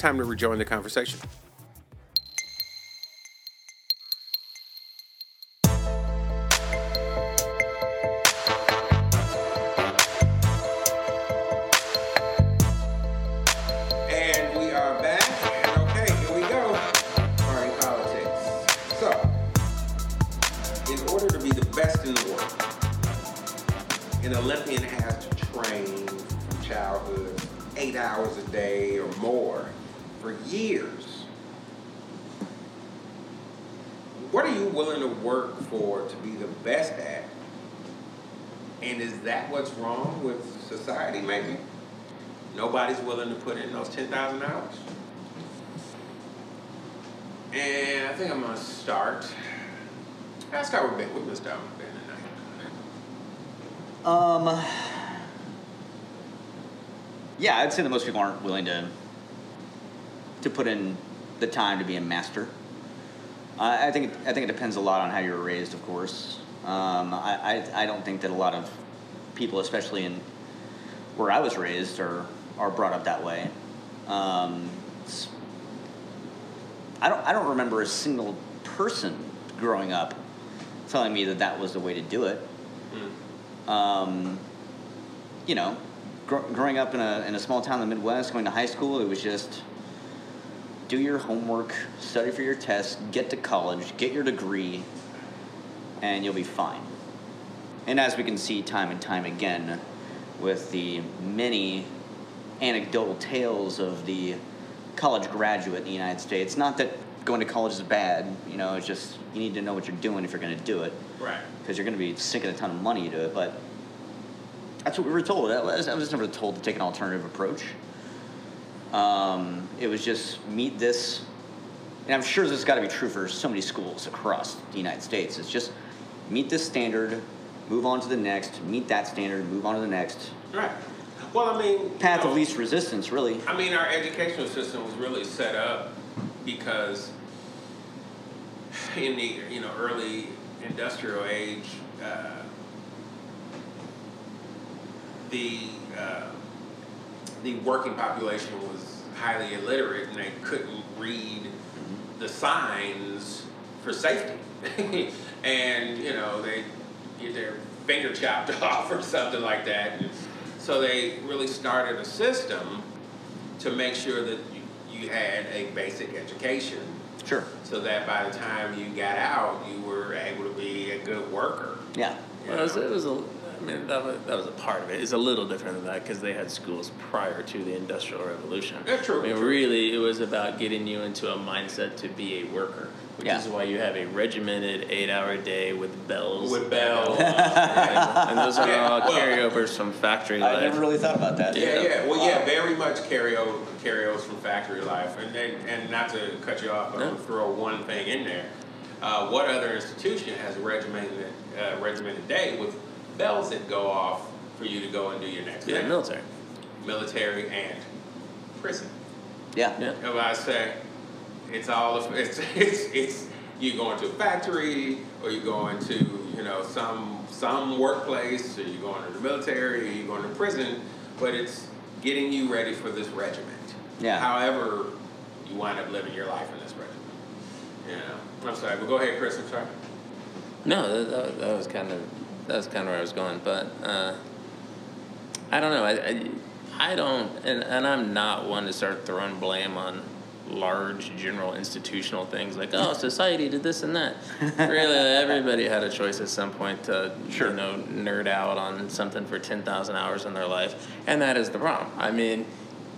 time to rejoin the conversation. And I think I'm to start. I'll start with Ben. We're to start with Ben tonight. Um. Yeah, I'd say that most people aren't willing to to put in the time to be a master. I I think I think it depends a lot on how you were raised, of course. Um, I, I I don't think that a lot of people, especially in where I was raised, are are brought up that way. Um, I don't I don't remember a single person growing up telling me that that was the way to do it um, you know, gr- growing up in a, in a small town in the Midwest, going to high school, it was just do your homework, study for your tests, get to college, get your degree, and you'll be fine. And as we can see time and time again with the many anecdotal tales of the college graduate in the United States, not that going to college is bad, you know, it's just you need to know what you're doing if you're going to do it Right. because you're going to be sinking a ton of money into it. But that's what we were told. I was, I was never told to take an alternative approach. Um, it was just meet this, and I'm sure this has got to be true for so many schools across the United States. It's just meet this standard, move on to the next, meet that standard, move on to the next. Right. Well, I mean, Path you know, of least resistance, really. I mean, our educational system was really set up because in the you know early industrial age, uh, the uh, the working population was highly illiterate and they couldn't read the signs for safety, and you know they get their finger chopped off or something like that. And so they really started a system to make sure that you, you had a basic education Sure. so that by the time you got out, you were able to be a good worker. Yeah. Well, it was, it was a, I mean, that was, that was a part of it. It's a little different than that because they had schools prior to the Industrial Revolution. Yeah, true, I mean, true. really, it was about getting you into a mindset to be a worker, which Yeah. is why you have a regimented eight-hour day with bells. With bells. and those are Yeah, all well- carryovers from factory I life. I never really thought about that. Yeah, yeah. Well, Wow. yeah, very much carryo carryovers from factory life, and and, and not to cut you off, but No. I'll throw one thing in there. Uh, what other institution has a regimented uh, regimented day with bells that go off for you to go and do your next yeah, thing? military. military and prison. Yeah. Yeah. And I say it's all of it's it's it's you going to a factory or you going to you know some some workplace or you going to the military or you going to prison, but it's getting you ready for this regiment. Yeah. However, you wind up living your life in this regiment. Yeah. I'm sorry, but go ahead, Chris. I'm sorry. No, that, that, that was kind of that was kind of where I was going, but uh, I don't know. I, I, I don't, and, and I'm not one to start throwing blame on large general institutional things like oh society did this and that. really, everybody had a choice at some point to Sure. you know nerd out on something for ten thousand hours in their life, and that is the problem. I mean.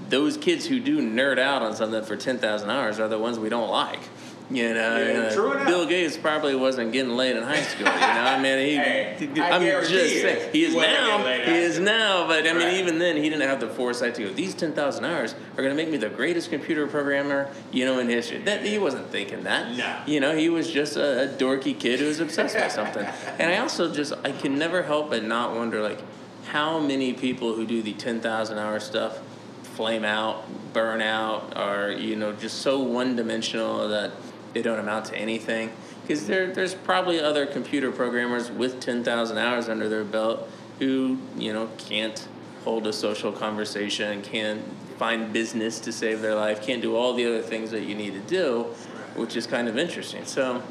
Those kids who do nerd out on something for ten thousand hours are the ones we don't like. You know, Yeah, uh. Bill Gates probably wasn't getting laid in high school. You know, I mean, he. Hey, I'm just saying he is now. getting laid in He is now, but I mean, Right. even then, he didn't have the foresight to go. These ten thousand hours are going to make me the greatest computer programmer, you know, in history. That he wasn't thinking that. No. You know, he was just a, a dorky kid who was obsessed with something. And I also just I can never help but not wonder like how many people who do the ten thousand hour stuff flame out, burn out, are you know just so one dimensional that they don't amount to anything. Because there, there's probably other computer programmers with ten thousand hours under their belt who you know can't hold a social conversation, can't find business to save their life, can't do all the other things that you need to do, which is kind of interesting. So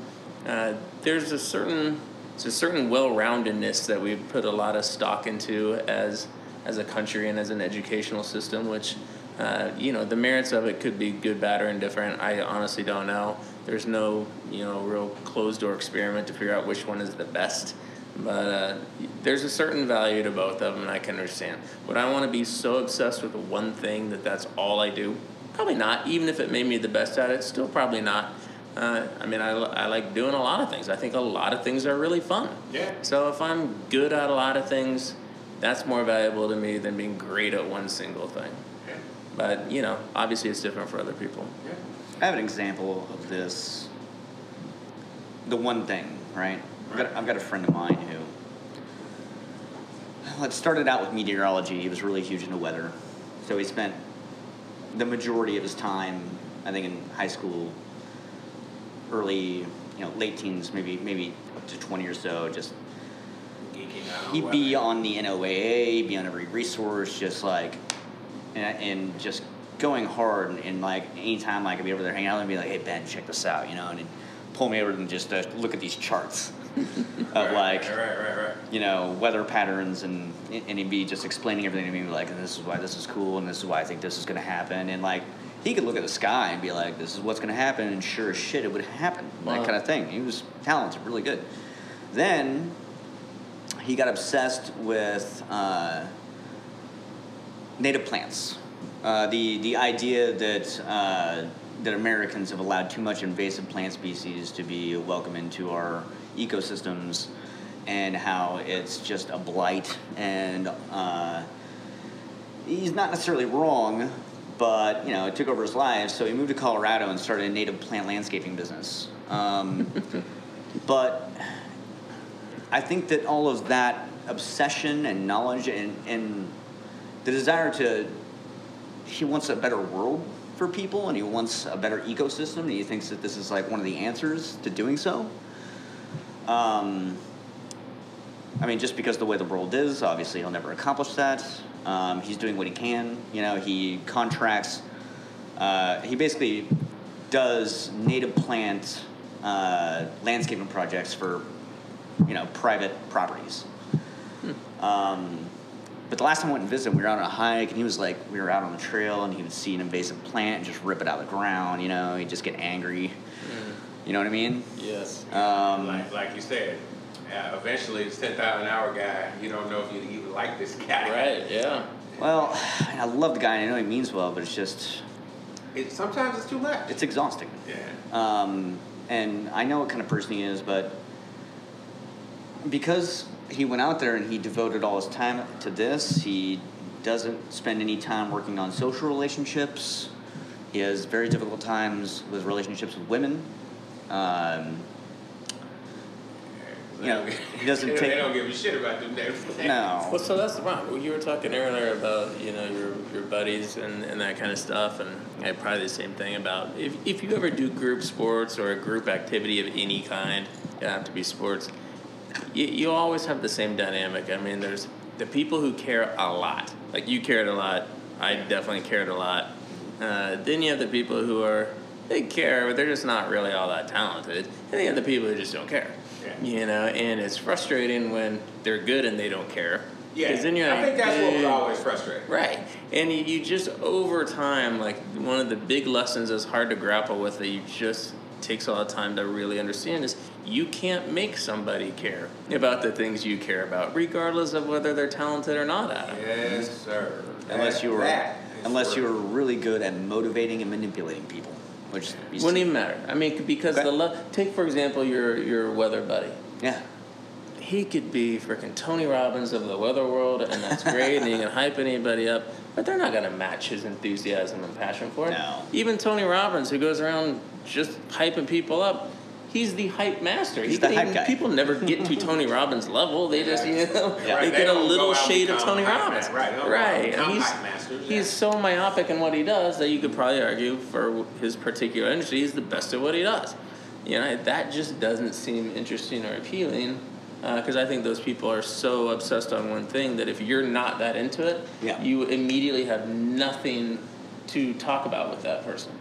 uh, there's a certain it's a certain well-roundedness that we've put a lot of stock into as as a country and as an educational system, which uh, you know the merits of it could be good, bad, or indifferent. I honestly don't know. There's no you know real closed door experiment to figure out which one is the best. But uh, there's a certain value to both of them, and I can understand. Would I want to be so obsessed with one thing that that's all I do? Probably not. Even if it made me the best at it, still probably not. Uh, I mean, I, I like doing a lot of things. I think a lot of things are really fun. Yeah. So if I'm good at a lot of things, that's more valuable to me than being great at one single thing. Yeah. But you know, obviously, it's different for other people. Yeah. I have an example of this. The one thing, right? I've got, I've got a friend of mine who. Well, it started out with meteorology. He was really huge into weather, so he spent the majority of his time, I think, in high school, early, you know, late teens, maybe maybe up to twenty or so, just Geeking out on he'd be on the NOAA, he'd be on every resource, just like, and, and just going hard. And, and like anytime like I'd be over there hanging out, and be like, "Hey Ben, check this out," you know, and he'd pull me over and just uh, look at these charts of Right, like, Right, right, you know, weather patterns, and and he'd be just explaining everything to me, like, "This is why this is cool, and this is why I think this is going to happen," and like. He could look at the sky and be like, "This is what's going to happen," and sure as shit, it would happen. That kind of thing. He was talented, really good. Then he got obsessed with uh, native plants. Uh, the the idea that uh, that Americans have allowed too much invasive plant species to be welcome into our ecosystems, and how it's just a blight. And uh, he's not necessarily wrong, but you know, it took over his life. So he moved to Colorado and started a native plant landscaping business. Um, but I think that all of that obsession and knowledge and, and the desire to, he wants a better world for people and he wants a better ecosystem and he thinks that this is like one of the answers to doing so. Um, I mean, just because the way the world is, obviously he'll never accomplish that. Um, he's doing what he can. You know, he contracts. Uh, he basically does native plant uh, landscaping projects for, you know, private properties. Um, but the last time I went and visited, we were out on a hike, and he was like, we were out on the trail, and he would see an invasive plant and just rip it out of the ground. You know, he'd just get angry. You know what I mean? Yes. Um, like, like you said, uh, eventually it's 10,000 hour guy. You don't know if you even like this guy. Right. Yeah. well, I love the guy, and I know he means well, but it's just, It, sometimes it's too much. it's exhausting. yeah. Um, and I know what kind of person he is, but because he went out there and he devoted all his time to this, he doesn't spend any time working on social relationships. He has very difficult times with relationships with women. Um, They Yeah, he doesn't they, take- They don't give a shit about them damn things. no. Well, so that's the problem. You were talking earlier about you know your your buddies and, and that kind of stuff, and I probably the same thing about if if you ever do group sports or a group activity of any kind, it have to be sports. You you always have the same dynamic. I mean, there's the people who care a lot. Like you cared a lot. I definitely cared a lot. Uh, then you have the people who are they care, but they're just not really all that talented. And then you have the people who just don't care. Yeah. You know, and it's frustrating when they're good and they don't care. Yeah. then you're I like, think that's what was always frustrating. Right. And you, you just, over time, like, one of the big lessons that's hard to grapple with that you just takes a lot of time to really understand is you can't make somebody care about the things you care about, regardless of whether they're talented or not at it. Yes, sir. Unless That- you were, unless you work. were really good at motivating and manipulating people, which is, Wouldn't even matter. I mean, because Okay. the lo- take for example your your weather buddy. yeah, he could be freaking Tony Robbins of the weather world, and that's great, and he can hype anybody up, but they're not going to match his enthusiasm and passion for it. No. Even Tony Robbins, who goes around just hyping people up, he's the hype master. He's he the hype even, guy. People never get to Tony Robbins' level. They just, you know, Yeah. they Right, get a little go out and shade of Tony Robbins. man- right, they don't go out right. and And he's, masters, yeah. he's so myopic in what he does that you could probably argue for his particular industry, he's the best at what he does. You know, that just doesn't seem interesting or appealing uh, because I think those people are so obsessed on one thing that if you're not that into it, Yeah. you immediately have nothing to talk about with that person.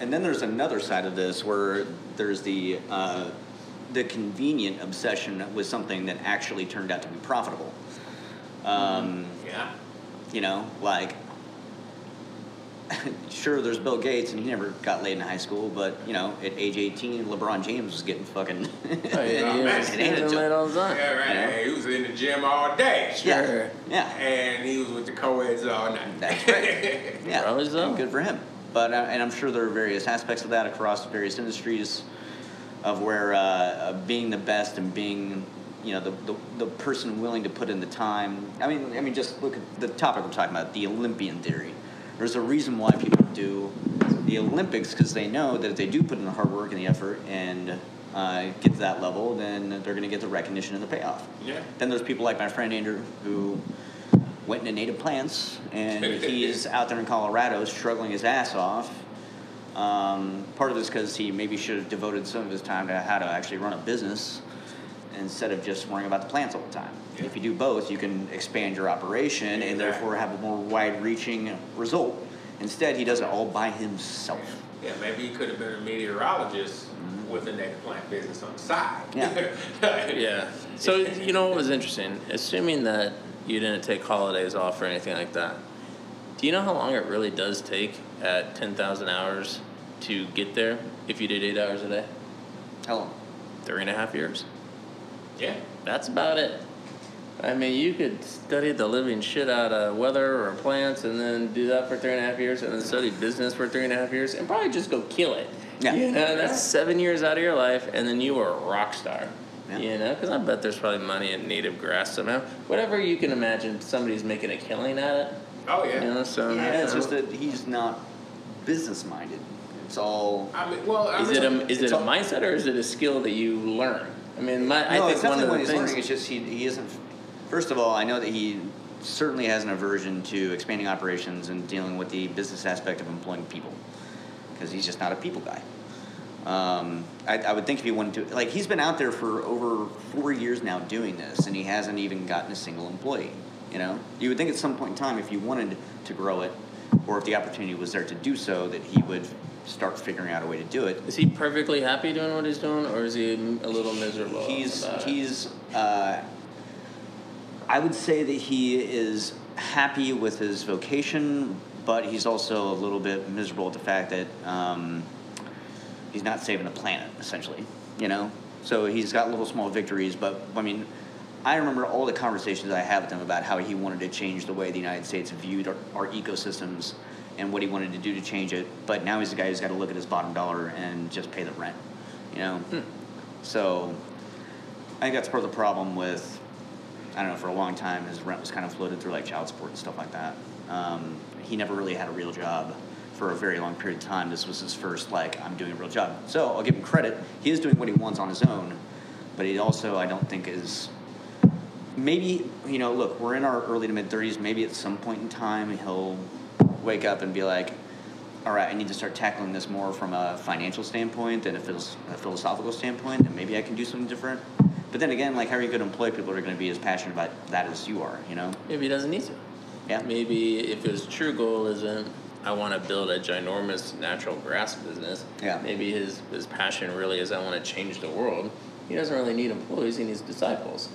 And then there's another side of this where there's the uh, the convenient obsession with something that actually turned out to be profitable. Um, Yeah. you know, like sure, there's Bill Gates, and he never got laid in high school, but you know, at age 18, LeBron James was getting fucking. Oh, yeah, he was It ain't a doing joke. that all the time. Yeah, right. You know? He was in the gym all day. yeah, Sure. yeah, And he was with the co-eds all night. That's right. yeah. Probably so. And Good for him. But uh, and I'm sure there are various aspects of that across various industries, of where uh, uh, being the best and being, you know, the, the the person willing to put in the time. I mean, I mean, just look at the topic we're talking about, the Olympian theory. There's a reason why people do the Olympics because they know that if they do put in the hard work and the effort and uh, get to that level, then they're going to get the recognition and the payoff. Yeah. Then there's people like my friend Andrew who went into native plants and he's out there in Colorado struggling his ass off. Um, part of this because he maybe should have devoted some of his time to how to actually run a business instead of just worrying about the plants all the time. Yeah. If you do both, you can expand your operation and therefore have a more wide-reaching result. Instead, he does it all by himself. Yeah, maybe he could have been a meteorologist with a native plant business on the side. Yeah. Yeah. So you know what was interesting? Assuming that you didn't take holidays off or anything like that, do you know how long it really does take at ten thousand hours to get there if you did eight hours a day? How long? Three and a half years. Yeah. That's about it. I mean, you could study the living shit out of weather or plants, and then do that for three and a half years, and then study business for three and a half years, and probably just go kill it. Yeah. You know, that's seven years out of your life, and then you were a rock star. Yeah. You know, because I bet there's probably money in native grass somehow. Whatever you can imagine, somebody's making a killing at it. Oh yeah. You know, so Yeah, it's just that he's not business-minded. It's all I mean, well, I Is mean, it a is it a all- mindset or is it a skill that you learn? I mean, my, I think it's one of the what he's things. learning. It's just he, he isn't. First of all, I know that he certainly has an aversion to expanding operations and dealing with the business aspect of employing people, because he's just not a people guy. Um, I, I would think if he wanted to, like, he's been out there for over four years now doing this, and he hasn't even gotten a single employee. You know, you would think at some point in time, if you wanted to grow it, or if the opportunity was there to do so, that he would start figuring out a way to do it. Is he perfectly happy doing what he's doing, or is he a little miserable? He's he's. Uh, I would say that he is happy with his vocation, but he's also a little bit miserable at the fact that um, he's not saving the planet, essentially. You know, so he's got little small victories, but I mean. I remember all the conversations I had with him about how he wanted to change the way the United States viewed our, our ecosystems and what he wanted to do to change it. But now he's the guy who's got to look at his bottom dollar and just pay the rent. You know, so I think that's part of the problem with, I don't know, for a long time, his rent was kind of floated through like child support and stuff like that. Um, he never really had a real job for a very long period of time. This was his first, like, I'm doing a real job. So I'll give him credit. He is doing what he wants on his own, but he also, I don't think, is. Maybe, you know, look, we're in our early to mid 30s. Maybe at some point in time, he'll wake up and be like, all right, I need to start tackling this more from a financial standpoint than a, a philosophical standpoint, and maybe I can do something different. But then again, like, how are you going to employ people that are going to be as passionate about that as you are, you know? Maybe he doesn't need to. Yeah. Maybe if his true goal isn't, I want to build a ginormous natural grass business. Yeah. Maybe his his passion really is, I want to change the world. He doesn't really need employees. He needs disciples.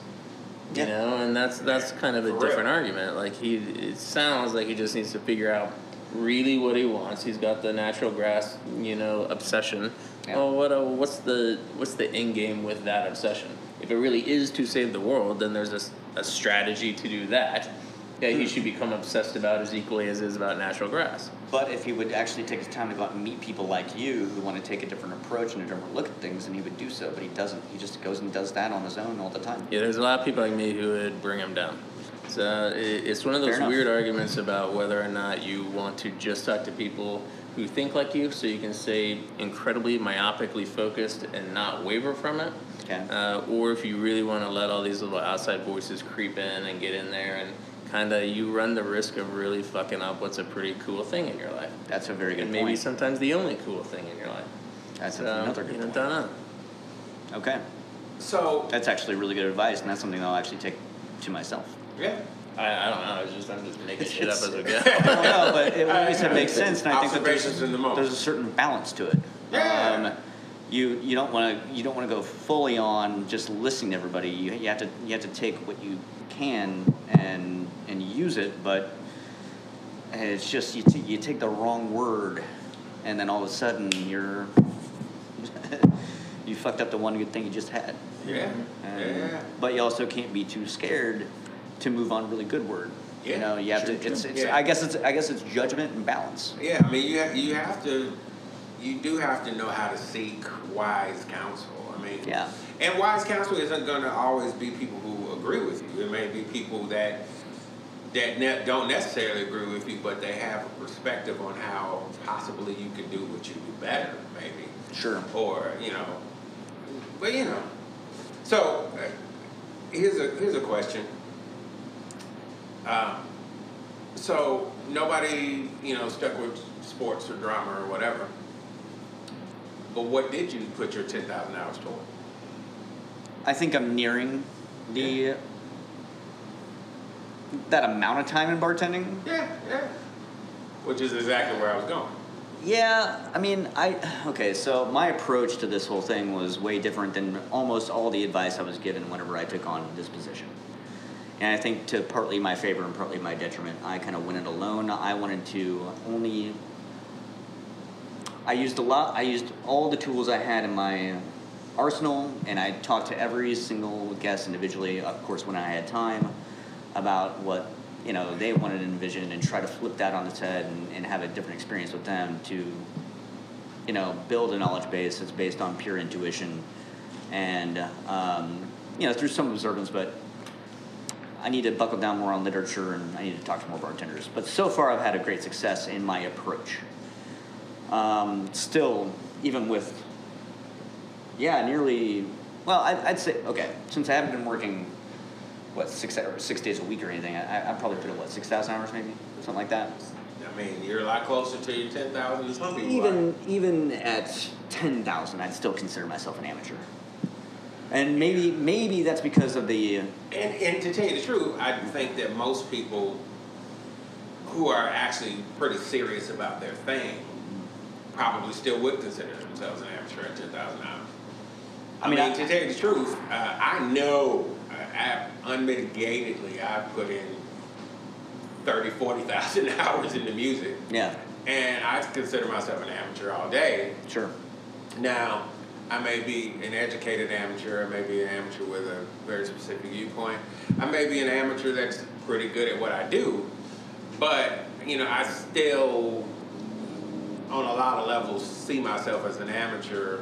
You Yeah. know, and that's that's kind of a For different real. argument. Like he, it sounds like he just needs to figure out really what he wants. He's got the natural grass, you know, obsession. Yeah. Well, what uh, what's the what's the end game with that obsession? If it really is to save the world, then there's a, a strategy to do that. Yeah, Hmm. he should become obsessed about as equally as is about natural grass. But if he would actually take his time to go out and meet people like you who want to take a different approach and a different look at things, then he would do so. But he doesn't. He just goes and does that on his own all the time. Yeah, there's a lot of people like me who would bring him down. So it's one of those weird arguments about whether or not you want to just talk to people who think like you, so you can stay incredibly myopically focused and not waver from it. Okay. Uh, or if you really want to let all these little outside voices creep in and get in there and kind of you run the risk of really fucking up what's a pretty cool thing in your life. That's a very good and maybe point. sometimes the only cool thing in your life. That's So, another good you know, point. don't know. Okay. So That's actually really good advice, and that's something I'll actually take to myself. yeah, I, I don't know. It's just I'm just making shit up as we go. I don't know, but it, at least it makes sense, and I think that there's, in the there's a certain balance to it. Yeah. Um, you you don't want to you don't want to go fully on just listening to everybody. You, you have to you have to take what you can and and use it, but it's just you t- you take the wrong word, and then all of a sudden you're you fucked up the one good thing you just had. Yeah, And- yeah. But you also can't be too scared to move on really good word. Yeah, You know, you have true, to. It's. it's Yeah. I guess it's. I guess it's judgment and balance. Yeah, I mean, you have, you have to, you do have to know how to seek wise counsel. I mean, Yeah. And wise counsel isn't going to always be people who agree with you. It may be people that that ne- don't necessarily agree with you, but they have a perspective on how possibly you could do what you do better, maybe. Sure. Or you know, but you know. So uh, here's a here's a question. Um, so nobody, you know, stuck with sports or drama or whatever. But what did you put your ten thousand hours toward? I think I'm nearing the that amount of time in bartending. Yeah, yeah. Which is exactly where I was going. Yeah, I mean, I okay. So my approach to this whole thing was way different than almost all the advice I was given whenever I took on this position. And I think to partly my favor and partly my detriment, I kind of went it alone. I wanted to only. I used a lot. I used all the tools I had in my arsenal, and I talked to every single guest individually. Of course, when I had time, about what you know they wanted to envision, and try to flip that on its head and, and have a different experience with them to, you know, build a knowledge base that's based on pure intuition, and um, you know through some observance, but. I need to buckle down more on literature and I need to talk to more bartenders. But so far, I've had a great success in my approach. Um, still, even with, yeah, nearly, well, I, I'd say, okay, since I haven't been working, what, six, or six days a week or anything, I, I probably put in, what, 6,000 hours maybe? Something like that? I mean, you're a lot closer to your ten thousand some people Even, even at 10,000, I'd still consider myself an amateur. And maybe, maybe that's because of the, are. And, and to tell you the truth, I think that most people who are actually pretty serious about their thing probably still would consider themselves an amateur at ten thousand hours. I I mean, mean, I- to tell you the truth, uh, I know uh, I, unmitigatedly I've put in 30, 40,000 hours into music. yeah, And I consider myself an amateur all day. sure. Now, I may be an educated amateur, I may be an amateur with a very specific viewpoint. I may be an amateur that's pretty good at what I do, but you know, I still, on a lot of levels, see myself as an amateur.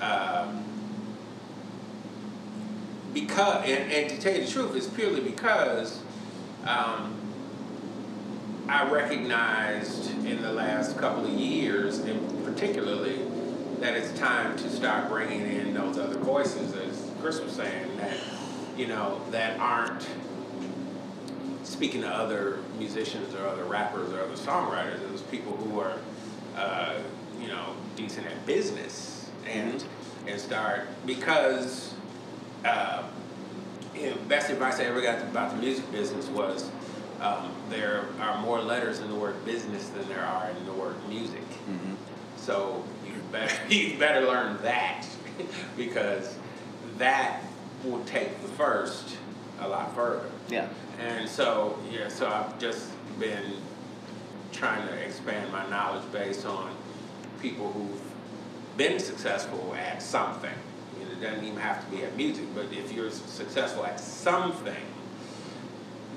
Um, because, and, and to tell you the truth, it's purely because um, I recognized in the last couple of years, and particularly, that it's time to start bringing in those other voices, as Chris was saying, that you know that aren't speaking to other musicians or other rappers or other songwriters. Those people who are, uh, you know, decent at business and and start because. Uh, you know, best advice I ever got about the music business was um, there are more letters in the word business than there are in the word music. hmm So you better you better learn that because that will take the first a lot further. Yeah. And so yeah, so I've just been trying to expand my knowledge base on people who've been successful at something. It doesn't even have to be at music, but if you're successful at something,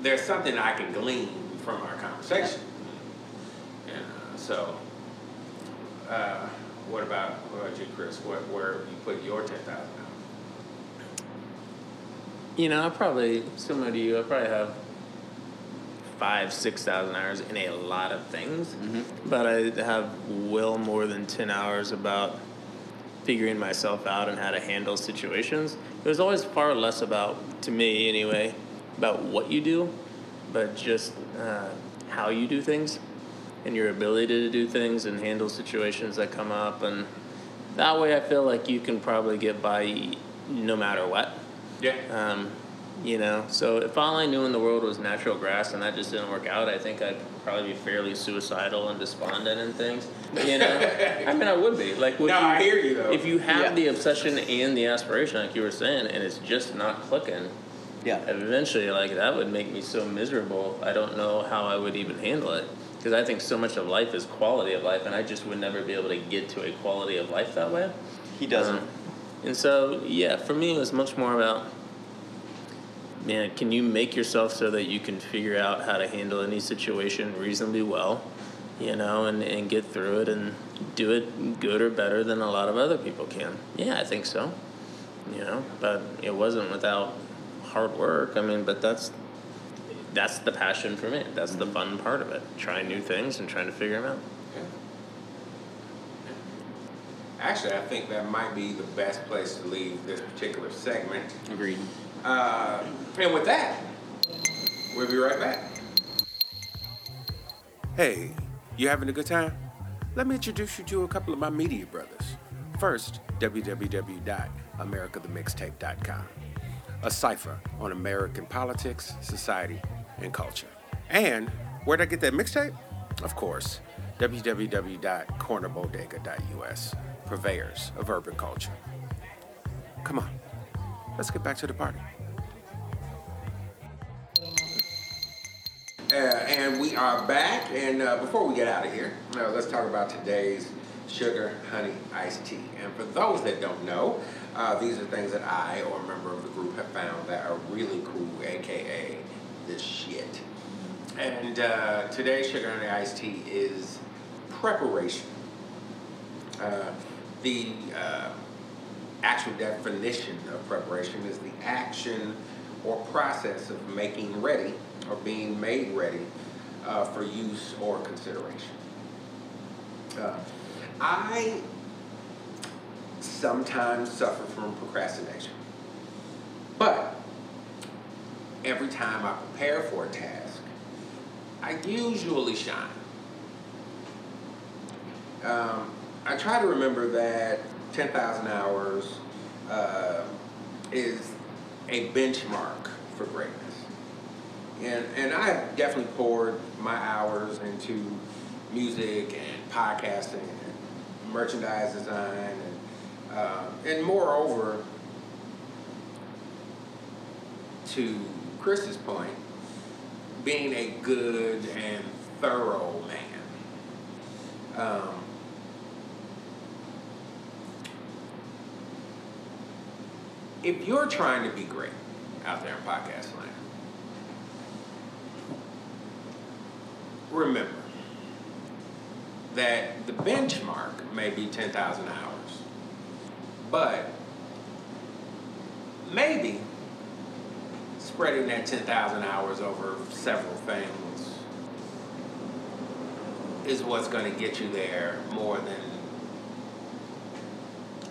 there's something I can glean from our conversation. And uh, so, uh, what about what about you, Chris? What where you put your ten thousand hours? You know, I probably similar to you. I probably have five, six thousand hours in a lot of things, Mhm. but I have well more than ten hours about figuring myself out and how to handle situations. It was always far less about, to me anyway, about what you do, but just uh, how you do things and your ability to do things and handle situations that come up, and that way I feel like you can probably get by no matter what. Yeah. Um, You know, so if all I knew in the world was natural grass and that just didn't work out, I think I'd probably be fairly suicidal and despondent and things. You know, I mean, I would be like, would No, you, I hear you, though. If you have Yeah. the obsession and the aspiration, like you were saying, and it's just not clicking, Yeah. eventually, like that would make me so miserable. I don't know how I would even handle it because I think so much of life is quality of life, and I just would never be able to get to a quality of life that way. He doesn't. Um, and so, yeah, for me, it was much more about, man, can you make yourself so that you can figure out how to handle any situation reasonably well, you know, and, and get through it and do it good or better than a lot of other people can? Yeah, I think so, you know, but it wasn't without hard work. I mean, but that's that's the passion for me. That's the mm-hmm. fun part of it. Trying new things and trying to figure them out. Yeah. Actually, I think that might be the best place to leave this particular segment. Agreed. Uh, and with that, we'll be right back. Hey, you having a good time? Let me introduce you to a couple of my media brothers. First, www.americathemixtape.com, a cipher on American politics, society, and culture. And where'd I get that mixtape? Of course, www.cornerbodega.us, purveyors of urban culture. Come on, let's get back to the party. Uh, and we are back. And uh, before we get out of here, uh, let's talk about today's sugar honey iced tea. And for those that don't know, uh, these are things that I or a member of the group have found that are really cool, aka this shit. And uh, today's sugar honey iced tea is preparation. The actual definition of preparation is the action or process of making ready or being made ready uh, for use or consideration. Uh, I sometimes suffer from procrastination, but every time I prepare for a task, I usually shine. Um, I try to remember that 10,000 hours uh, is a benchmark for greatness. And, and I definitely poured my hours into music and podcasting and merchandise design and, uh, and moreover, to Chris's point, being a good and thorough man. Um, if you're trying to be great out there in podcast land, remember that the benchmark may be 10,000 hours, but maybe spreading that 10,000 hours over several things is what's going to get you there more than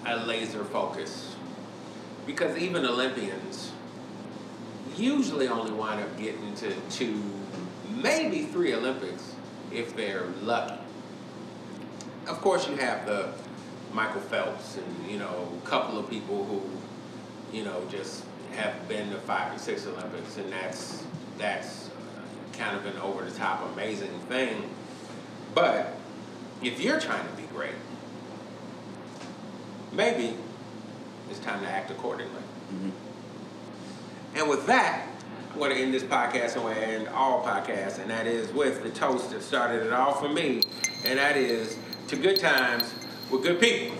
a laser focus. Because even Olympians usually only wind up getting to two, maybe three Olympics if they're lucky. Of course, you have the Michael Phelps and, you know, a couple of people who, you know, just have been to five or six Olympics, and that's that's uh, kind of an over the top amazing thing. But if you're trying to be great, maybe it's time to act accordingly. Mm-hmm. And with that, I'm going to end this podcast and we're going to end all podcasts, and that is with the toast that started it all for me, and that is to good times with good people.